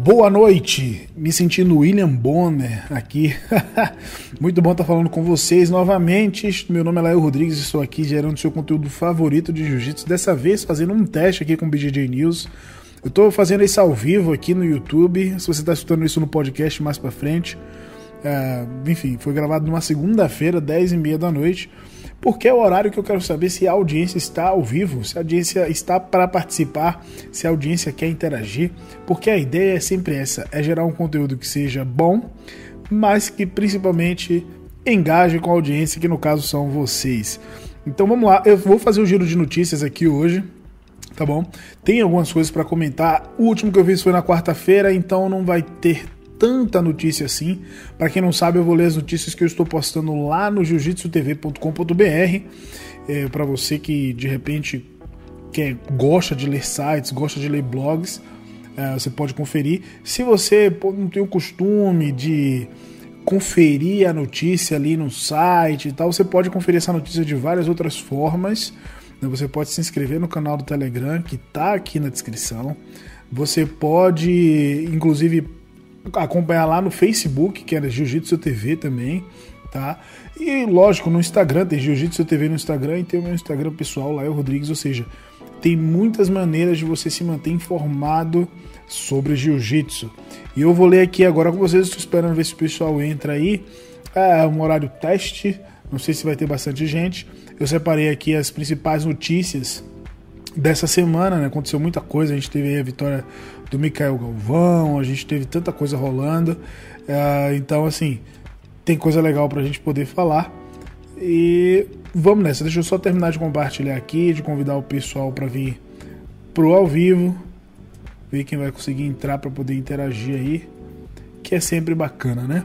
Boa noite, me sentindo William Bonner aqui. Muito bom estar falando com vocês novamente. Meu nome é Lael Rodrigues e estou aqui gerando seu conteúdo favorito de jiu-jitsu. Dessa vez fazendo um teste aqui com o BJJ News. Eu estou fazendo isso ao vivo aqui no YouTube. Se você está escutando isso no podcast mais para frente, é, enfim, foi gravado numa segunda-feira, 10 e meia da noite porque é o horário que eu quero saber se a audiência está ao vivo, se a audiência está para participar, se a audiência quer interagir, porque a ideia é sempre essa, é gerar um conteúdo que seja bom, mas que principalmente engaje com a audiência, que no caso são vocês. Então vamos lá, eu vou fazer o giro de notícias aqui hoje, tá bom? Tem algumas coisas para comentar. O último que eu fiz foi na quarta-feira, então não vai ter tanta notícia assim. Para quem não sabe, eu vou ler as notícias que eu estou postando lá no jiu-jitsutv.com.br. É, para você que de repente quer, gosta de ler sites, gosta de ler blogs, é, você pode conferir. Se você não tem o costume de conferir a notícia ali no site e tal, você pode conferir essa notícia de várias outras formas. Né? Você pode se inscrever no canal do Telegram, que está aqui na descrição. Você pode, inclusive, acompanhar lá no Facebook, que era Jiu-Jitsu TV também, tá? E lógico, no Instagram, tem Jiu-Jitsu TV no Instagram e tem o meu Instagram pessoal, Lael Rodrigues, ou seja, tem muitas maneiras de você se manter informado sobre Jiu-Jitsu. E eu vou ler aqui agora com vocês, estou esperando ver se o pessoal entra aí. É um horário teste, não sei se vai ter bastante gente. Eu separei aqui as principais notícias dessa semana, né? Aconteceu muita coisa, a gente teve a vitória do Mikael Galvão, a gente teve tanta coisa rolando. Uh, então, assim, tem coisa legal pra gente poder falar. E vamos nessa. Deixa eu só terminar de compartilhar aqui, de convidar o pessoal para vir pro ao vivo. Ver quem vai conseguir entrar para poder interagir aí. Que é sempre bacana, né?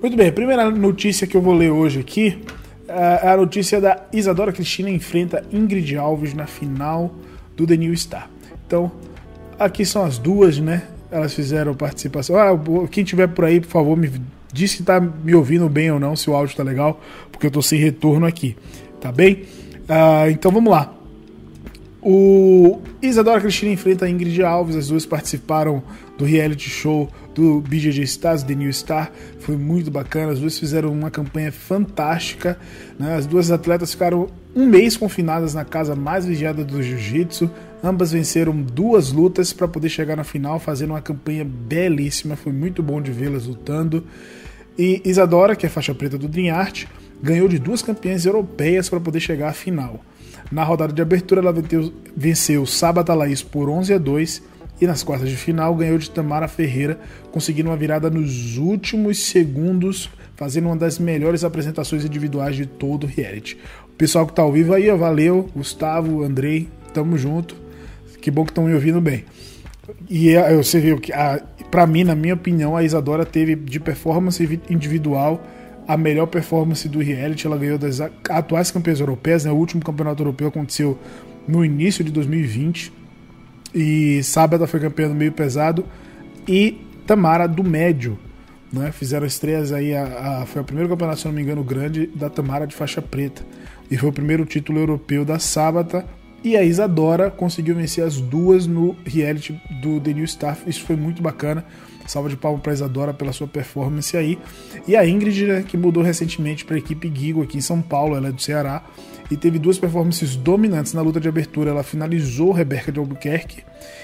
Muito bem, a primeira notícia que eu vou ler hoje aqui a notícia da Isadora Cristina enfrenta Ingrid Alves na final do The New Star. Então, Aqui são as duas, né? Elas fizeram participação. Ah, quem tiver por aí, por favor, me diz se tá me ouvindo bem ou não, se o áudio tá legal, porque eu tô sem retorno aqui, tá bem? Ah, então vamos lá. O Isadora Cristina enfrenta a Ingrid Alves, as duas participaram do reality show do BJJ Stars, The New Star, foi muito bacana, as duas fizeram uma campanha fantástica, né? as duas atletas ficaram um mês confinadas na casa mais vigiada do Jiu-Jitsu, ambas venceram duas lutas para poder chegar na final, fazendo uma campanha belíssima, foi muito bom de vê-las lutando, e Isadora, que é faixa preta do Dream Art, ganhou de duas campeãs europeias para poder chegar à final. Na rodada de abertura, ela venceu Sabata Laís por 11 a 2 e nas quartas de final ganhou de Tamara Ferreira, conseguindo uma virada nos últimos segundos, fazendo uma das melhores apresentações individuais de todo o reality. O pessoal que está ao vivo aí, valeu, Gustavo, Andrei, tamo junto. Que bom que estão me ouvindo bem. E é, você viu que, para mim, na minha opinião, a Isadora teve de performance individual a melhor performance do reality. Ela ganhou das atuais campeãs europeias. Né? O último campeonato europeu aconteceu no início de 2020. E Sábado foi campeã do meio pesado. E Tamara do médio. Né? Fizeram estreias aí. A, a, foi o primeiro campeonato, se não me engano, grande da Tamara de faixa preta. E foi o primeiro título europeu da Sábata. E a Isadora conseguiu vencer as duas no reality do The New Staff. Isso foi muito bacana. Salva de palmas para Isadora pela sua performance aí. E a Ingrid, né, que mudou recentemente para a equipe Gigo aqui em São Paulo, ela é do Ceará. E teve duas performances dominantes na luta de abertura. Ela finalizou Rebeca de Albuquerque.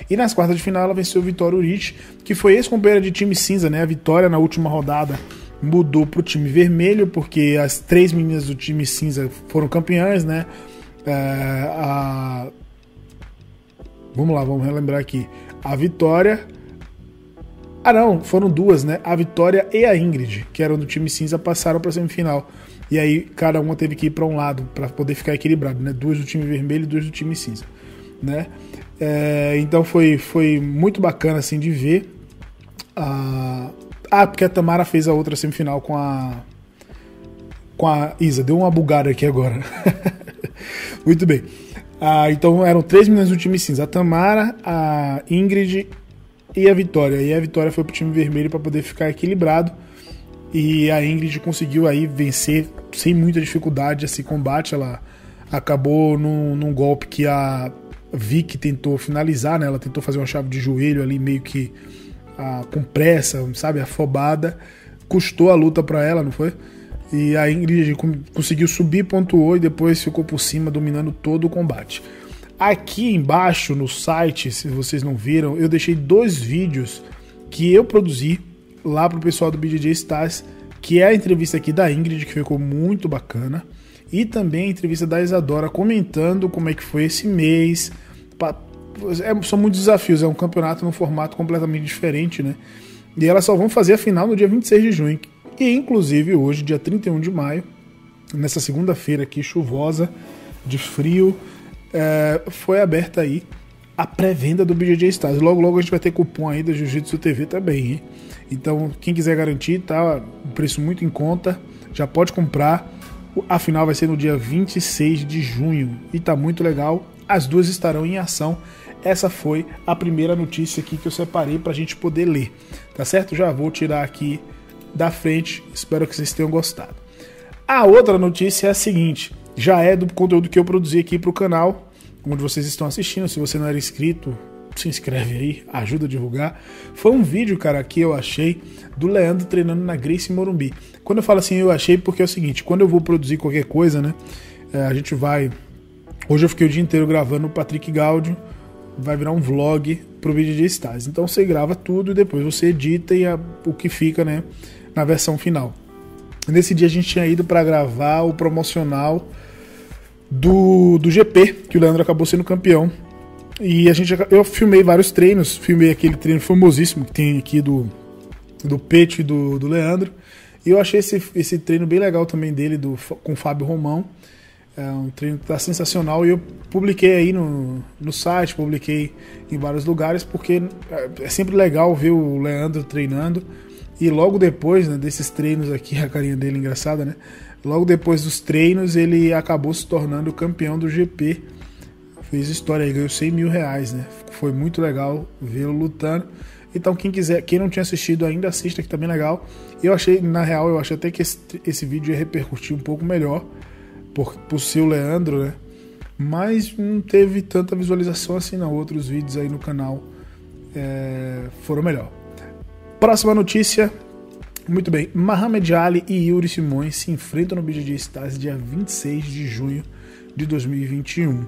E nas quartas de final ela venceu Vitória Urich, que foi ex-companheira de time cinza, né? A Vitória na última rodada mudou para o time vermelho, porque as três meninas do time cinza foram campeãs, né? É, a... Vamos lá, vamos relembrar aqui. A Vitória, ah, não, foram duas, né? A Vitória e a Ingrid, que eram do time cinza, passaram para semifinal. E aí cada uma teve que ir para um lado para poder ficar equilibrado, né? Duas do time vermelho e duas do time cinza, né? É, então foi, foi muito bacana assim de ver. Ah, ah, porque a Tamara fez a outra semifinal com a com a Isa. Deu uma bugada aqui agora. muito bem. Ah, então eram três meninas do time cinza: a Tamara, a Ingrid e a Vitória. E a Vitória foi pro time vermelho para poder ficar equilibrado. E a Ingrid conseguiu aí vencer sem muita dificuldade esse combate. Ela acabou num, num golpe que a Vicky tentou finalizar, né? Ela tentou fazer uma chave de joelho ali meio que a, com pressa, sabe, afobada, custou a luta para ela, não foi? E a Ingrid conseguiu subir, pontuou e depois ficou por cima, dominando todo o combate. Aqui embaixo no site, se vocês não viram, eu deixei dois vídeos que eu produzi lá pro pessoal do BJJ Stars, que é a entrevista aqui da Ingrid, que ficou muito bacana, e também a entrevista da Isadora comentando como é que foi esse mês. É, são muitos desafios, é um campeonato num formato completamente diferente, né? E elas só vão fazer a final no dia 26 de junho. E inclusive hoje, dia 31 de maio, nessa segunda-feira aqui chuvosa, de frio, é, foi aberta aí a pré-venda do BJJ Stars. Logo, logo a gente vai ter cupom aí da Jiu-Jitsu TV também, hein? Então, quem quiser garantir, tá um preço muito em conta, já pode comprar. A final vai ser no dia 26 de junho e tá muito legal. As duas estarão em ação. Essa foi a primeira notícia aqui que eu separei para a gente poder ler, tá certo? Já vou tirar aqui da frente. Espero que vocês tenham gostado. A outra notícia é a seguinte: já é do conteúdo que eu produzi aqui para o canal, onde vocês estão assistindo. Se você não era inscrito, se inscreve aí, ajuda a divulgar. Foi um vídeo, cara, que eu achei do Leandro treinando na Grace Morumbi. Quando eu falo assim, eu achei porque é o seguinte: quando eu vou produzir qualquer coisa, né, é, a gente vai. Hoje eu fiquei o dia inteiro gravando o Patrick Gaudio, vai virar um vlog pro vídeo de Stars. Então você grava tudo e depois você edita e a, o que fica, né, na versão final. Nesse dia a gente tinha ido para gravar o promocional do, do GP, que o Leandro acabou sendo campeão. E a gente eu filmei vários treinos, filmei aquele treino famosíssimo que tem aqui do do Pete e do, do Leandro. E eu achei esse, esse treino bem legal também dele do, com o Fábio Romão. É um treino que tá sensacional e eu publiquei aí no, no site, publiquei em vários lugares, porque é, é sempre legal ver o Leandro treinando. E logo depois né, desses treinos aqui, a carinha dele engraçada, né? Logo depois dos treinos, ele acabou se tornando campeão do GP. Fez história, ganhou 100 mil reais, né? Foi muito legal vê-lo lutando. Então, quem quiser, quem não tinha assistido ainda, assista, que tá bem legal. Eu achei, na real, eu achei até que esse, esse vídeo ia repercutir um pouco melhor por, por ser o Leandro, né? Mas não teve tanta visualização assim, não. Outros vídeos aí no canal é, foram melhor. Próxima notícia. Muito bem. Mohamed Ali e Yuri Simões se enfrentam no BJJ Stars dia 26 de junho de 2021.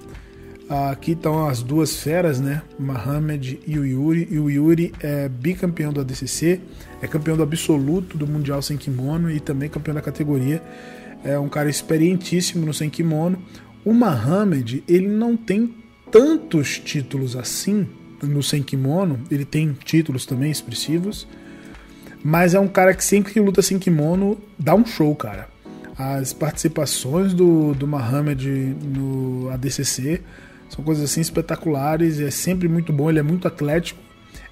Aqui estão as duas feras, né? Mohamed e o Yuri. E o Yuri é bicampeão do ADCC, é campeão do absoluto do Mundial sem kimono e também campeão da categoria. É um cara experientíssimo no sem kimono. O Mohamed, ele não tem tantos títulos assim no sem kimono, ele tem títulos também expressivos, mas é um cara que sempre que luta sem kimono dá um show, cara. As participações do, do Mohamed no ADCC são coisas assim espetaculares, é sempre muito bom, ele é muito atlético,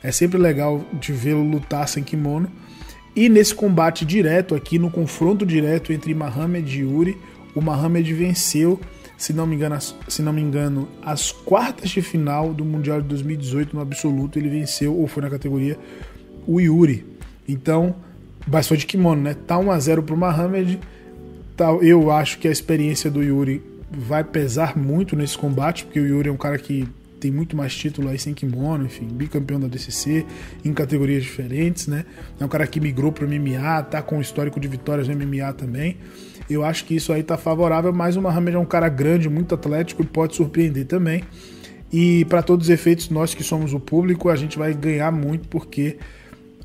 é sempre legal de vê-lo lutar sem kimono. E nesse combate direto aqui, no confronto direto entre Mohamed e Yuri, o Mohamed venceu se não me engano, se não me engano, as quartas de final do Mundial de 2018 no absoluto, ele venceu, ou foi na categoria, o Yuri. Então, mas foi de kimono, né? Tá 1 a 0 pro Mohamed. Tá, eu acho que a experiência do Yuri vai pesar muito nesse combate, porque o Yuri é um cara que tem muito mais título aí sem kimono, enfim, bicampeão da DCC, em categorias diferentes, né? É um cara que migrou para o MMA, tá com histórico de vitórias no MMA também. Eu acho que isso aí tá favorável, mas o Mohamed é um cara grande, muito atlético e pode surpreender também. E para todos os efeitos, nós que somos o público, a gente vai ganhar muito porque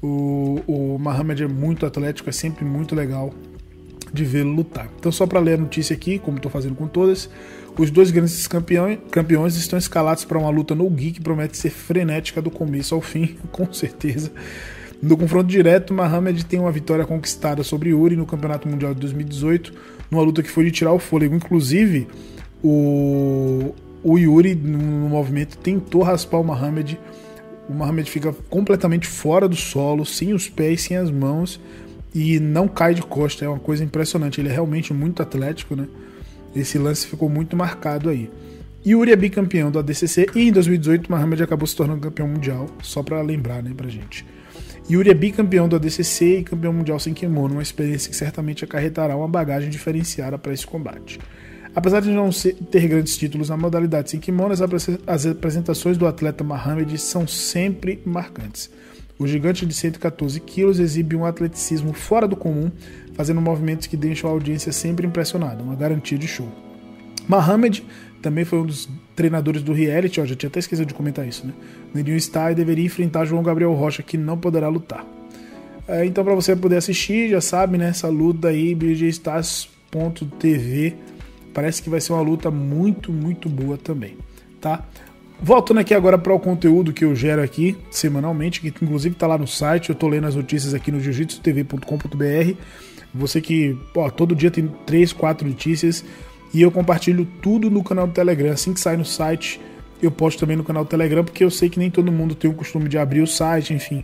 o, o Mohamed é muito atlético, é sempre muito legal de vê-lo lutar. Então, só para ler a notícia aqui, como estou fazendo com todas, os dois grandes campeões, campeões estão escalados para uma luta no Geek que promete ser frenética do começo ao fim, com certeza. No confronto direto, Mohamed tem uma vitória conquistada sobre Yuri no Campeonato Mundial de 2018, numa luta que foi de tirar o fôlego. Inclusive, o, o Yuri, no movimento, tentou raspar o Mohamed. O Mohamed fica completamente fora do solo, sem os pés, sem as mãos, e não cai de costa. É uma coisa impressionante. Ele é realmente muito atlético, né? Esse lance ficou muito marcado aí. Yuri é bicampeão do ADCC e em 2018 Mohamed acabou se tornando campeão mundial, só para lembrar, né, pra gente. Yuri é bicampeão do ADCC e campeão mundial sem kimono, uma experiência que certamente acarretará uma bagagem diferenciada para esse combate. Apesar de não ter grandes títulos na modalidade sem kimono, as apresentações do atleta Mohamed são sempre marcantes. O gigante de 114 quilos exibe um atleticismo fora do comum, fazendo movimentos que deixam a audiência sempre impressionada, uma garantia de show. Mohamed também foi um dos treinadores do reality, ó, já tinha até esquecido de comentar isso, né? No New Star deveria enfrentar João Gabriel Rocha, que não poderá lutar. É, então, para você poder assistir, já sabe, né? Essa luta aí, bjstars.tv. Parece que vai ser uma luta muito, muito boa também, tá? Voltando aqui agora para o conteúdo que eu gero aqui semanalmente, que inclusive está lá no site, eu estou lendo as notícias aqui no jiu-jitsu-tv.com.br. Você que ó, todo dia tem 3, 4 notícias e eu compartilho tudo no canal do Telegram. Assim que sai no site, eu posto também no canal do Telegram, porque eu sei que nem todo mundo tem o costume de abrir o site, enfim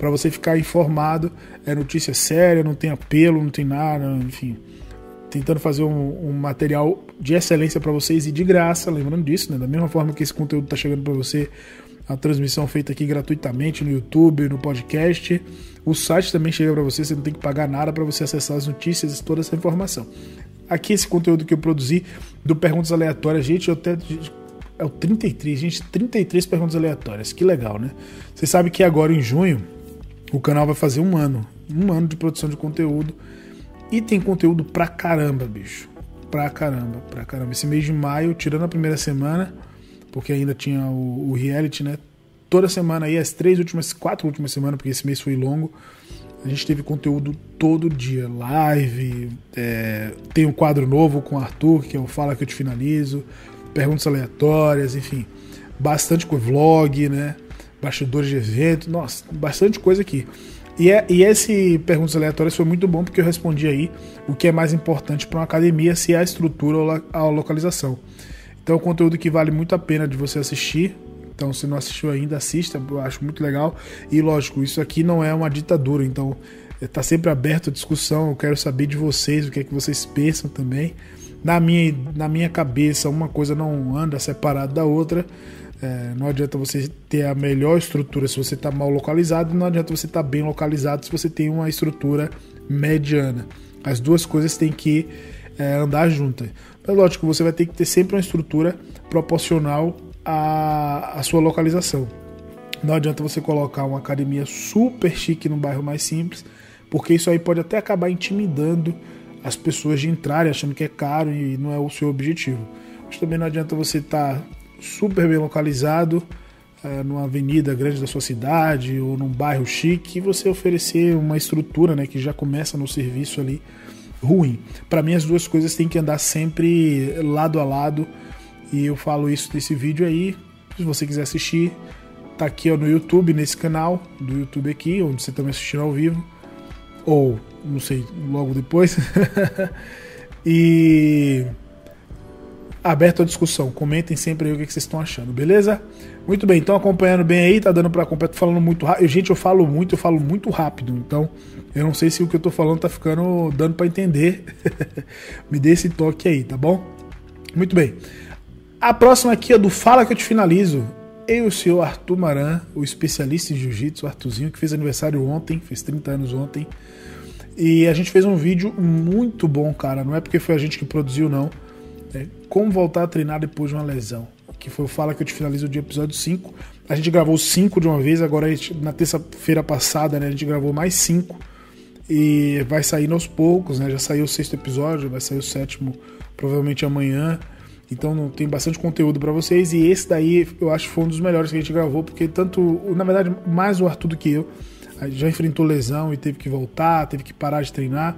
para você ficar informado. É notícia séria, não tem apelo, não tem nada, enfim. Tentando fazer um, um material de excelência para vocês e de graça, lembrando disso, né? Da mesma forma que esse conteúdo está chegando para você, a transmissão feita aqui gratuitamente no YouTube, no podcast. O site também chega para você, você não tem que pagar nada para você acessar as notícias e toda essa informação. Aqui esse conteúdo que eu produzi do Perguntas Aleatórias, gente, eu até é o 33, gente, 33 perguntas aleatórias. Que legal, né? Você sabe que agora em junho o canal vai fazer um ano. Um ano de produção de conteúdo. E tem conteúdo pra caramba, bicho. Pra caramba, pra caramba. Esse mês de maio, tirando a primeira semana, porque ainda tinha o, o reality, né? Toda semana aí, as três últimas, quatro últimas semanas, porque esse mês foi longo. A gente teve conteúdo todo dia, live, é, tem um quadro novo com o Arthur, que é o Fala Que Eu Te Finalizo, perguntas aleatórias, enfim, bastante com vlog, né? bastidores de evento, nossa, bastante coisa aqui. E, é, e esse Perguntas Aleatórias foi muito bom porque eu respondi aí o que é mais importante para uma academia, se é a estrutura ou a localização. Então é um conteúdo que vale muito a pena de você assistir. Então, se não assistiu ainda, assista, eu acho muito legal. E lógico, isso aqui não é uma ditadura, então está sempre aberto a discussão. Eu quero saber de vocês, o que é que vocês pensam também. Na minha, na minha cabeça, uma coisa não anda separada da outra. É, não adianta você ter a melhor estrutura se você está mal localizado, não adianta você estar tá bem localizado se você tem uma estrutura mediana. As duas coisas têm que é, andar juntas. Mas lógico, você vai ter que ter sempre uma estrutura proporcional à, à sua localização. Não adianta você colocar uma academia super chique no bairro mais simples, porque isso aí pode até acabar intimidando as pessoas de entrarem achando que é caro e não é o seu objetivo. Mas também não adianta você estar tá super bem localizado, é, numa avenida grande da sua cidade ou num bairro chique, e você oferecer uma estrutura né, que já começa no serviço ali ruim. Para mim, as duas coisas têm que andar sempre lado a lado, e eu falo isso nesse vídeo aí. Se você quiser assistir, tá aqui ó, no YouTube, nesse canal do YouTube aqui, onde você também assistindo ao vivo, ou não sei, logo depois. e aberto à discussão. Comentem sempre aí o que vocês estão achando, beleza? Muito bem, então acompanhando bem aí, tá dando para acompanhar, tô falando muito rápido. Gente, eu falo muito, eu falo muito rápido, então eu não sei se o que eu tô falando tá ficando dando para entender. Me dê esse toque aí, tá bom? Muito bem. A próxima aqui é do Fala que eu te finalizo. Eu e o senhor Arthur Maran, o especialista em jiu-jitsu, Arthurzinho, que fez aniversário ontem, fez 30 anos ontem. E a gente fez um vídeo muito bom, cara. Não é porque foi a gente que produziu, não né? Como voltar a treinar depois de uma lesão. Que foi o Fala que eu te finalizo o episódio 5. A gente gravou 5 de uma vez, agora na terça-feira passada né, a gente gravou mais 5. E vai sair aos poucos, né? Já saiu o sexto episódio, vai sair o sétimo provavelmente amanhã. Então tem bastante conteúdo para vocês. E esse daí eu acho que foi um dos melhores que a gente gravou, porque tanto, na verdade, mais o Arthur do que eu, já enfrentou lesão e teve que voltar, teve que parar de treinar.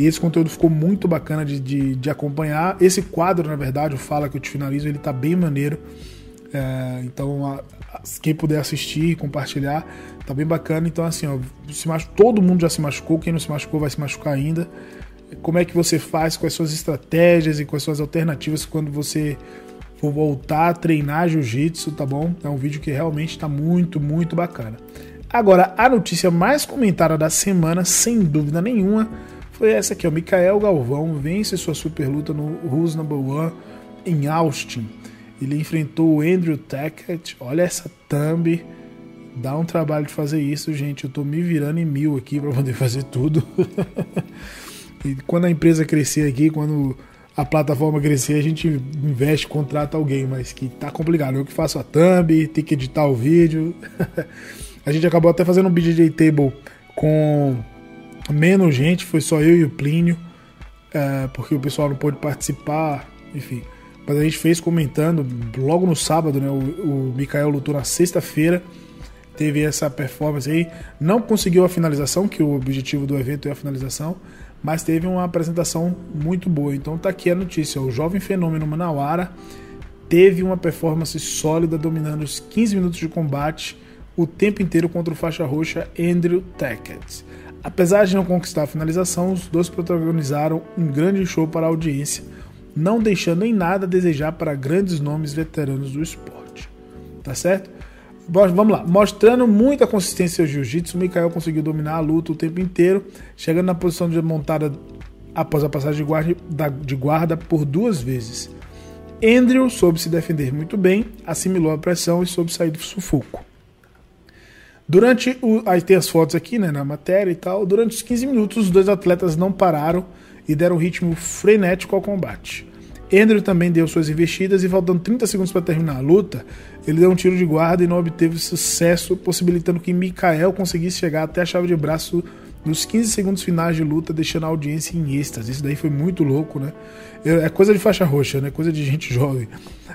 E esse conteúdo ficou muito bacana de, de, de, acompanhar. Esse quadro, na verdade, o Fala que eu te finalizo, ele tá bem maneiro. É, então, a, a, quem puder assistir, compartilhar, tá bem bacana. Então, assim, ó, se machu... todo mundo já se machucou, quem não se machucou vai se machucar ainda. Como é que você faz, quais suas estratégias e quais suas alternativas quando você for voltar a treinar jiu-jitsu, tá bom? É um vídeo que realmente está muito, muito bacana. Agora, a notícia mais comentada da semana, sem dúvida nenhuma, foi essa aqui, o Mikael Galvão vence sua super luta no Who's Number One em Austin. Ele enfrentou o Andrew Tackett. Olha essa thumb. Dá um trabalho de fazer isso, gente. Eu tô me virando em mil aqui para poder fazer tudo. e quando a empresa crescer aqui, quando a plataforma crescer, a gente investe, contrata alguém, mas que tá complicado. Eu que faço a thumb, tem que editar o vídeo. A gente acabou até fazendo um BJJ Table com menos gente, foi só eu e o Plínio, é, porque o pessoal não pôde participar, enfim. Mas a gente fez comentando logo no sábado, né? O, o Mikael lutou na sexta-feira, teve essa performance aí, não conseguiu a finalização, que o objetivo do evento é a finalização, mas teve uma apresentação muito boa. Então tá aqui a notícia: o jovem fenômeno Manawara teve uma performance sólida, dominando os 15 minutos de combate o tempo inteiro contra o faixa roxa Andrew Tackett. Apesar de não conquistar a finalização, os dois protagonizaram um grande show para a audiência, não deixando em nada a desejar para grandes nomes veteranos do esporte. Tá certo? Vamos lá, mostrando muita consistência ao jiu-jitsu, Mikael conseguiu dominar a luta o tempo inteiro, chegando na posição de montada após a passagem de guarda, de guarda por duas vezes. Andrew soube se defender muito bem, assimilou a pressão e soube sair do sufoco. Durante o. Aí tem as fotos aqui, né, na matéria e tal. Durante os 15 minutos, os dois atletas não pararam e deram um ritmo frenético ao combate. Andrew também deu suas investidas e, faltando 30 segundos para terminar a luta, ele deu um tiro de guarda e não obteve sucesso, possibilitando que Mikael conseguisse chegar até a chave de braço nos 15 segundos finais de luta, deixando a audiência em êxtase. Isso daí foi muito louco, né? É coisa de faixa roxa, né? Coisa de gente jovem.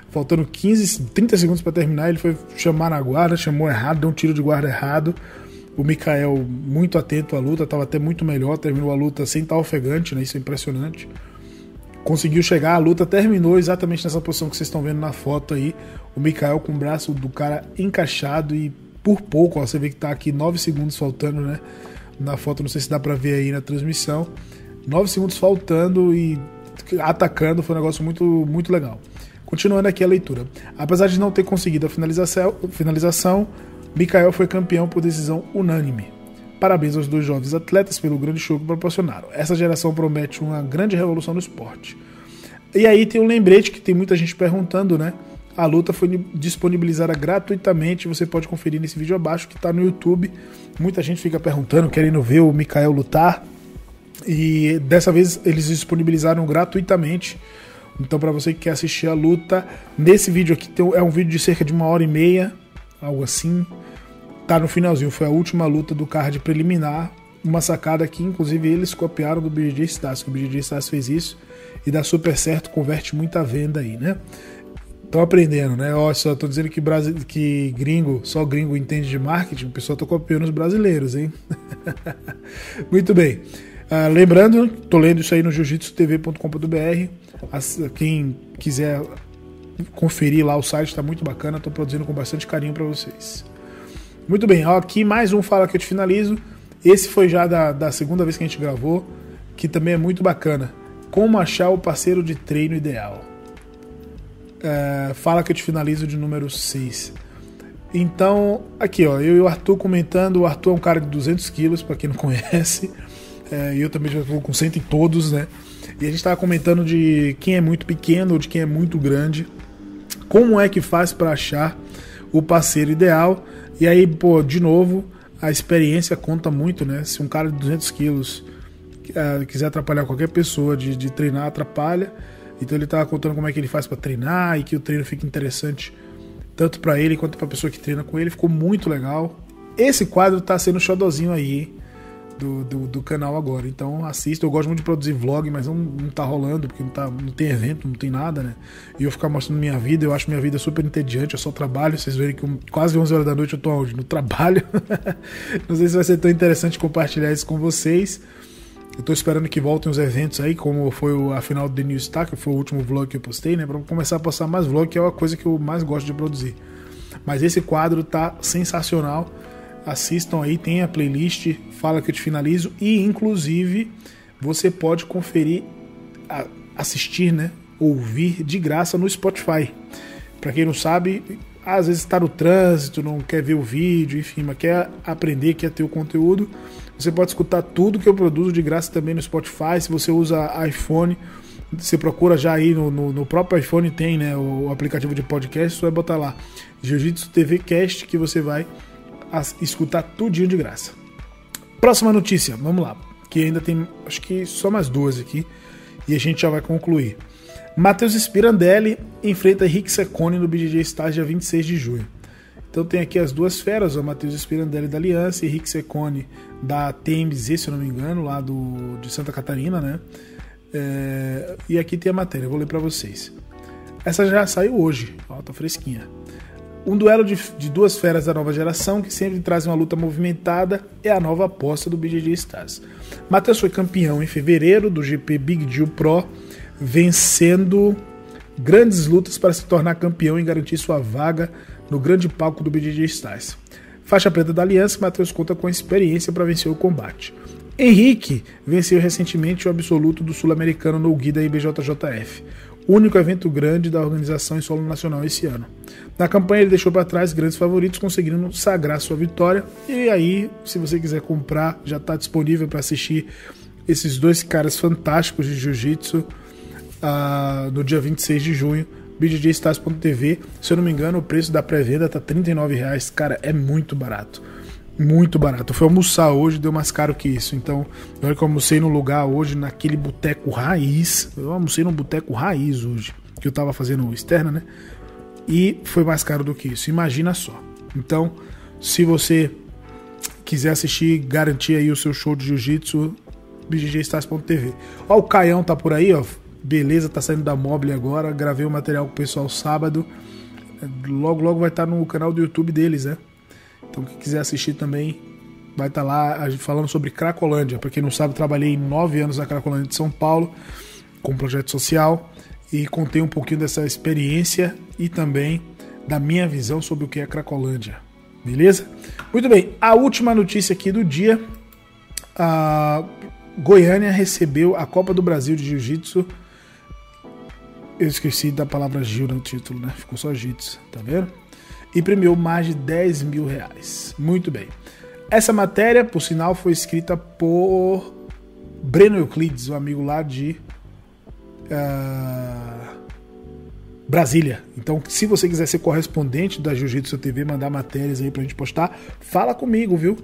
Faltando 15, 30 segundos para terminar, ele foi chamar na guarda, chamou errado, deu um tiro de guarda errado. O Mikael, muito atento à luta, estava até muito melhor, terminou a luta sem estar ofegante, né? Isso é impressionante. Conseguiu chegar, a luta terminou exatamente nessa posição que vocês estão vendo na foto aí. O Mikael com o braço do cara encaixado e por pouco, ó, você vê que está aqui 9 segundos faltando, né? Na foto, não sei se dá para ver aí na transmissão. 9 segundos faltando e atacando, foi um negócio muito, muito legal. Continuando aqui a leitura. Apesar de não ter conseguido a finalização, finalização Mikael foi campeão por decisão unânime. Parabéns aos dois jovens atletas pelo grande show que proporcionaram. Essa geração promete uma grande revolução no esporte. E aí tem um lembrete que tem muita gente perguntando, né? A luta foi disponibilizada gratuitamente, você pode conferir nesse vídeo abaixo que está no YouTube. Muita gente fica perguntando, querendo ver o Mikael lutar. E dessa vez eles disponibilizaram gratuitamente. Então, para você que quer assistir a luta, nesse vídeo aqui é um vídeo de cerca de uma hora e meia, algo assim. Tá no finalzinho, foi a última luta do card preliminar. Uma sacada que, inclusive, eles copiaram do BJ Stars, que o BJ Stars fez isso e dá super certo, converte muita venda aí, né? Estão aprendendo, né? Ó, só tô dizendo que, Brasil, que gringo, só gringo entende de marketing, o pessoal tá copiando os brasileiros, hein? Muito bem. Uh, lembrando, tô lendo isso aí no jiu-jitsu-tv.com.br. Quem quiser conferir lá o site, está muito bacana. Estou produzindo com bastante carinho para vocês. Muito bem, aqui mais um Fala que eu te finalizo. Esse foi já da, da segunda vez que a gente gravou, que também é muito bacana. Como achar o parceiro de treino ideal é, fala que eu te finalizo de número 6. Então, aqui ó, eu e o Arthur comentando. O Arthur é um cara de 200 quilos, para quem não conhece. É, eu também já estou com 100 em todos, né? E a gente estava comentando de quem é muito pequeno ou de quem é muito grande. Como é que faz para achar o parceiro ideal? E aí, pô, de novo, a experiência conta muito, né? Se um cara de 200 quilos uh, quiser atrapalhar qualquer pessoa de, de treinar, atrapalha. Então ele tava contando como é que ele faz para treinar e que o treino fica interessante tanto para ele quanto para a pessoa que treina com ele. Ficou muito legal. Esse quadro tá sendo xodozinho aí do, do, do, canal agora. Então assista. Eu gosto muito de produzir vlog, mas não, não tá rolando, porque não, tá, não tem evento, não tem nada, né? E eu ficar mostrando minha vida, eu acho minha vida super entediante, eu só trabalho. Vocês verem que quase 11 horas da noite eu tô onde? No trabalho. não sei se vai ser tão interessante compartilhar isso com vocês. Eu tô esperando que voltem os eventos aí, como foi a final do The New Star, que foi o último vlog que eu postei, né? Pra começar a postar mais vlog, que é uma coisa que eu mais gosto de produzir. Mas esse quadro tá sensacional. Assistam aí, tem a playlist, fala que eu te finalizo. E inclusive você pode conferir, assistir, né? Ouvir de graça no Spotify. Para quem não sabe, às vezes está no trânsito, não quer ver o vídeo, enfim, mas quer aprender, quer ter o conteúdo você pode escutar tudo que eu produzo de graça também no Spotify. Se você usa iPhone, você procura já aí no, no, no próprio iPhone tem né, o, aplicativo de podcast, você vai botar lá Jiu-Jitsu TV Cast que você vai escutar tudinho de graça. Próxima notícia, vamos lá. Que ainda tem, acho que só mais duas aqui e a gente já vai concluir. Matheus Spirandelli enfrenta Rick Secone no BJJ Stars dia 26 de junho. Então tem aqui as duas feras, o Matheus Spirandelli da Aliança e Henrique Secone da TMZ, se eu não me engano, lá do, de Santa Catarina, né? É, e aqui tem a matéria, vou ler para vocês. Essa já saiu hoje, ó, tá fresquinha. Um duelo de, de, duas feras da nova geração que sempre trazem uma luta movimentada é a nova aposta do BJJ Stars. Matheus foi campeão em fevereiro do GP Big Deal Pro, vencendo grandes lutas para se tornar campeão e garantir sua vaga no grande palco do BJJ Stars. Faixa preta da Aliança, Matheus conta com experiência para vencer o combate. Henrique venceu recentemente o absoluto do sul-americano no Guida IBJJF, único evento grande da organização em solo nacional esse ano. Na campanha ele deixou para trás grandes favoritos, conseguindo sagrar sua vitória. E aí, se você quiser comprar, já está disponível para assistir esses dois caras fantásticos de jiu-jitsu uh, no dia 26 de junho BJJstars.tv. Se eu não me engano, o preço da pré-venda tá R$ reais. Cara, é muito barato. Muito barato. Eu fui almoçar hoje, deu mais caro que isso. Então, na hora que eu almocei no lugar hoje, naquele boteco raiz. Eu almocei num boteco raiz hoje, que eu tava fazendo externa, né? E foi mais caro do que isso. Imagina só. Então, se você quiser assistir, garantir aí o seu show de jiu-jitsu, bjjstars.tv. Ó, o Caião tá por aí, ó Beleza, tá saindo da Mobile agora. Gravei o material com o pessoal sábado. Logo, logo vai estar tá no canal do YouTube deles, né? Então, quem quiser assistir também, vai estar tá lá falando sobre Cracolândia. Para quem não sabe, trabalhei nove anos na Cracolândia de São Paulo com projeto social e contei um pouquinho dessa experiência e também da minha visão sobre o que é Cracolândia. Beleza? Muito bem, a última notícia aqui do dia. A Goiânia recebeu a Copa do Brasil de Jiu-Jitsu eu esqueci da palavra Gil no título, né? Ficou só Jits, tá vendo? E premiou mais de 10 mil reais. Muito bem. Essa matéria, por sinal, foi escrita por Breno Euclides, um amigo lá de uh, Brasília. Então, se você quiser ser correspondente da Jiu-Jitsu TV, mandar matérias aí pra gente postar, fala comigo, viu?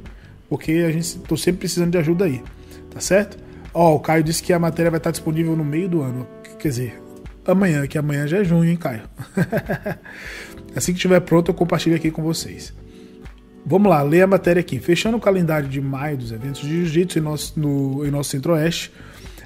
Porque a gente tô sempre precisando de ajuda aí, tá certo? Ó, o Caio disse que a matéria vai estar disponível no meio do ano. Quer dizer, amanhã, que amanhã já é junho, hein, Caio? assim que estiver pronto, eu compartilho aqui com vocês. Vamos lá, ler a matéria aqui. Fechando o calendário de maio dos eventos de jiu-jitsu em nosso, no, em nosso centro-oeste,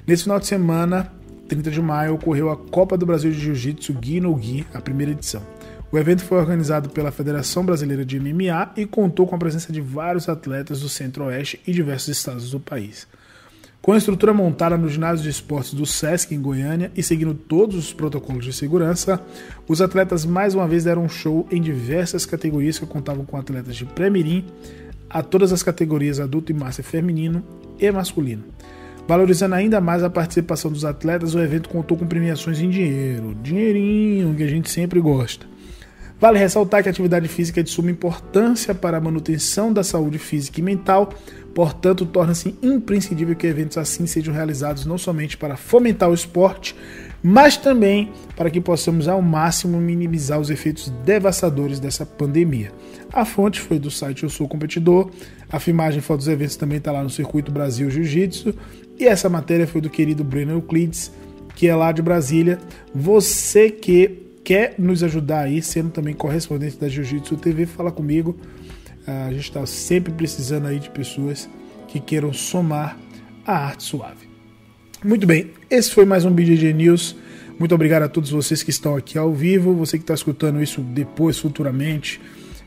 nesse final de semana, 30 de maio, ocorreu a Copa do Brasil de Jiu-Jitsu Gui no Gui, a primeira edição. O evento foi organizado pela Federação Brasileira de MMA e contou com a presença de vários atletas do centro-oeste e diversos estados do país. Com a estrutura montada no ginásio de esportes do SESC em Goiânia e seguindo todos os protocolos de segurança, os atletas mais uma vez deram um show em diversas categorias que contavam com atletas de pré-mirim a todas as categorias adulto e master feminino e masculino. Valorizando ainda mais a participação dos atletas, o evento contou com premiações em dinheiro, dinheirinho que a gente sempre gosta. Vale ressaltar que a atividade física é de suma importância para a manutenção da saúde física e mental, Portanto, torna-se imprescindível que eventos assim sejam realizados não somente para fomentar o esporte, mas também para que possamos ao máximo minimizar os efeitos devastadores dessa pandemia. A fonte foi do site Eu Sou Competidor, a filmagem foi dos eventos também está lá no Circuito Brasil Jiu-Jitsu, e essa matéria foi do querido Breno Euclides, que é lá de Brasília. Você que quer nos ajudar aí, sendo também correspondente da Jiu-Jitsu TV, fala comigo a gente está sempre precisando aí de pessoas que queiram somar a arte suave. Muito bem, esse foi mais um BJJ News. Muito obrigado a todos vocês que estão aqui ao vivo, você que está escutando isso depois, futuramente,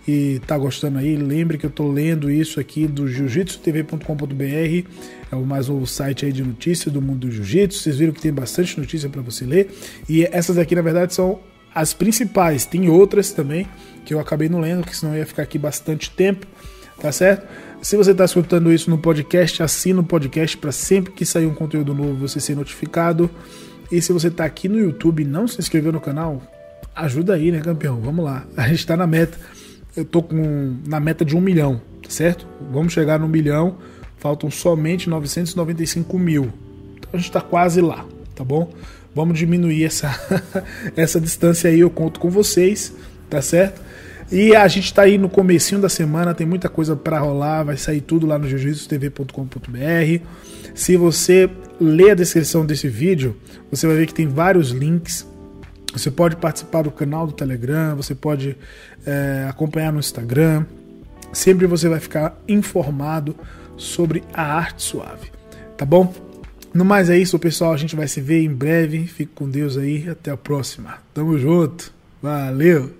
e está gostando aí, lembre que eu estou lendo isso aqui do jiu-jitsutv.com.br, é o mais novo site aí de notícias do mundo do jiu-jitsu. Vocês viram que tem bastante notícia para você ler, e essas aqui na verdade são as principais. Tem outras também que eu acabei não lendo, que senão ia ficar aqui bastante tempo, tá certo? Se você está escutando isso no podcast, assina o podcast para sempre que sair um conteúdo novo você ser notificado. E se você está aqui no YouTube e não se inscreveu no canal, ajuda aí, né, campeão? Vamos lá. A gente está na meta. Eu tô com na meta de um milhão, tá certo? Vamos chegar no milhão. Faltam somente 995 mil. Então a gente está quase lá, tá bom? Vamos diminuir essa, essa distância aí, eu conto com vocês, tá certo? E a gente está aí no comecinho da semana, tem muita coisa para rolar, vai sair tudo lá no jiu-jitsu-tv.com.br. Se você ler a descrição desse vídeo, você vai ver que tem vários links Você pode participar do canal do Telegram, você pode é, acompanhar no Instagram. Sempre você vai ficar informado sobre a arte suave, tá bom? No mais é isso, pessoal. A gente vai se ver em breve. Fique com Deus aí. Até a próxima. Tamo junto. Valeu!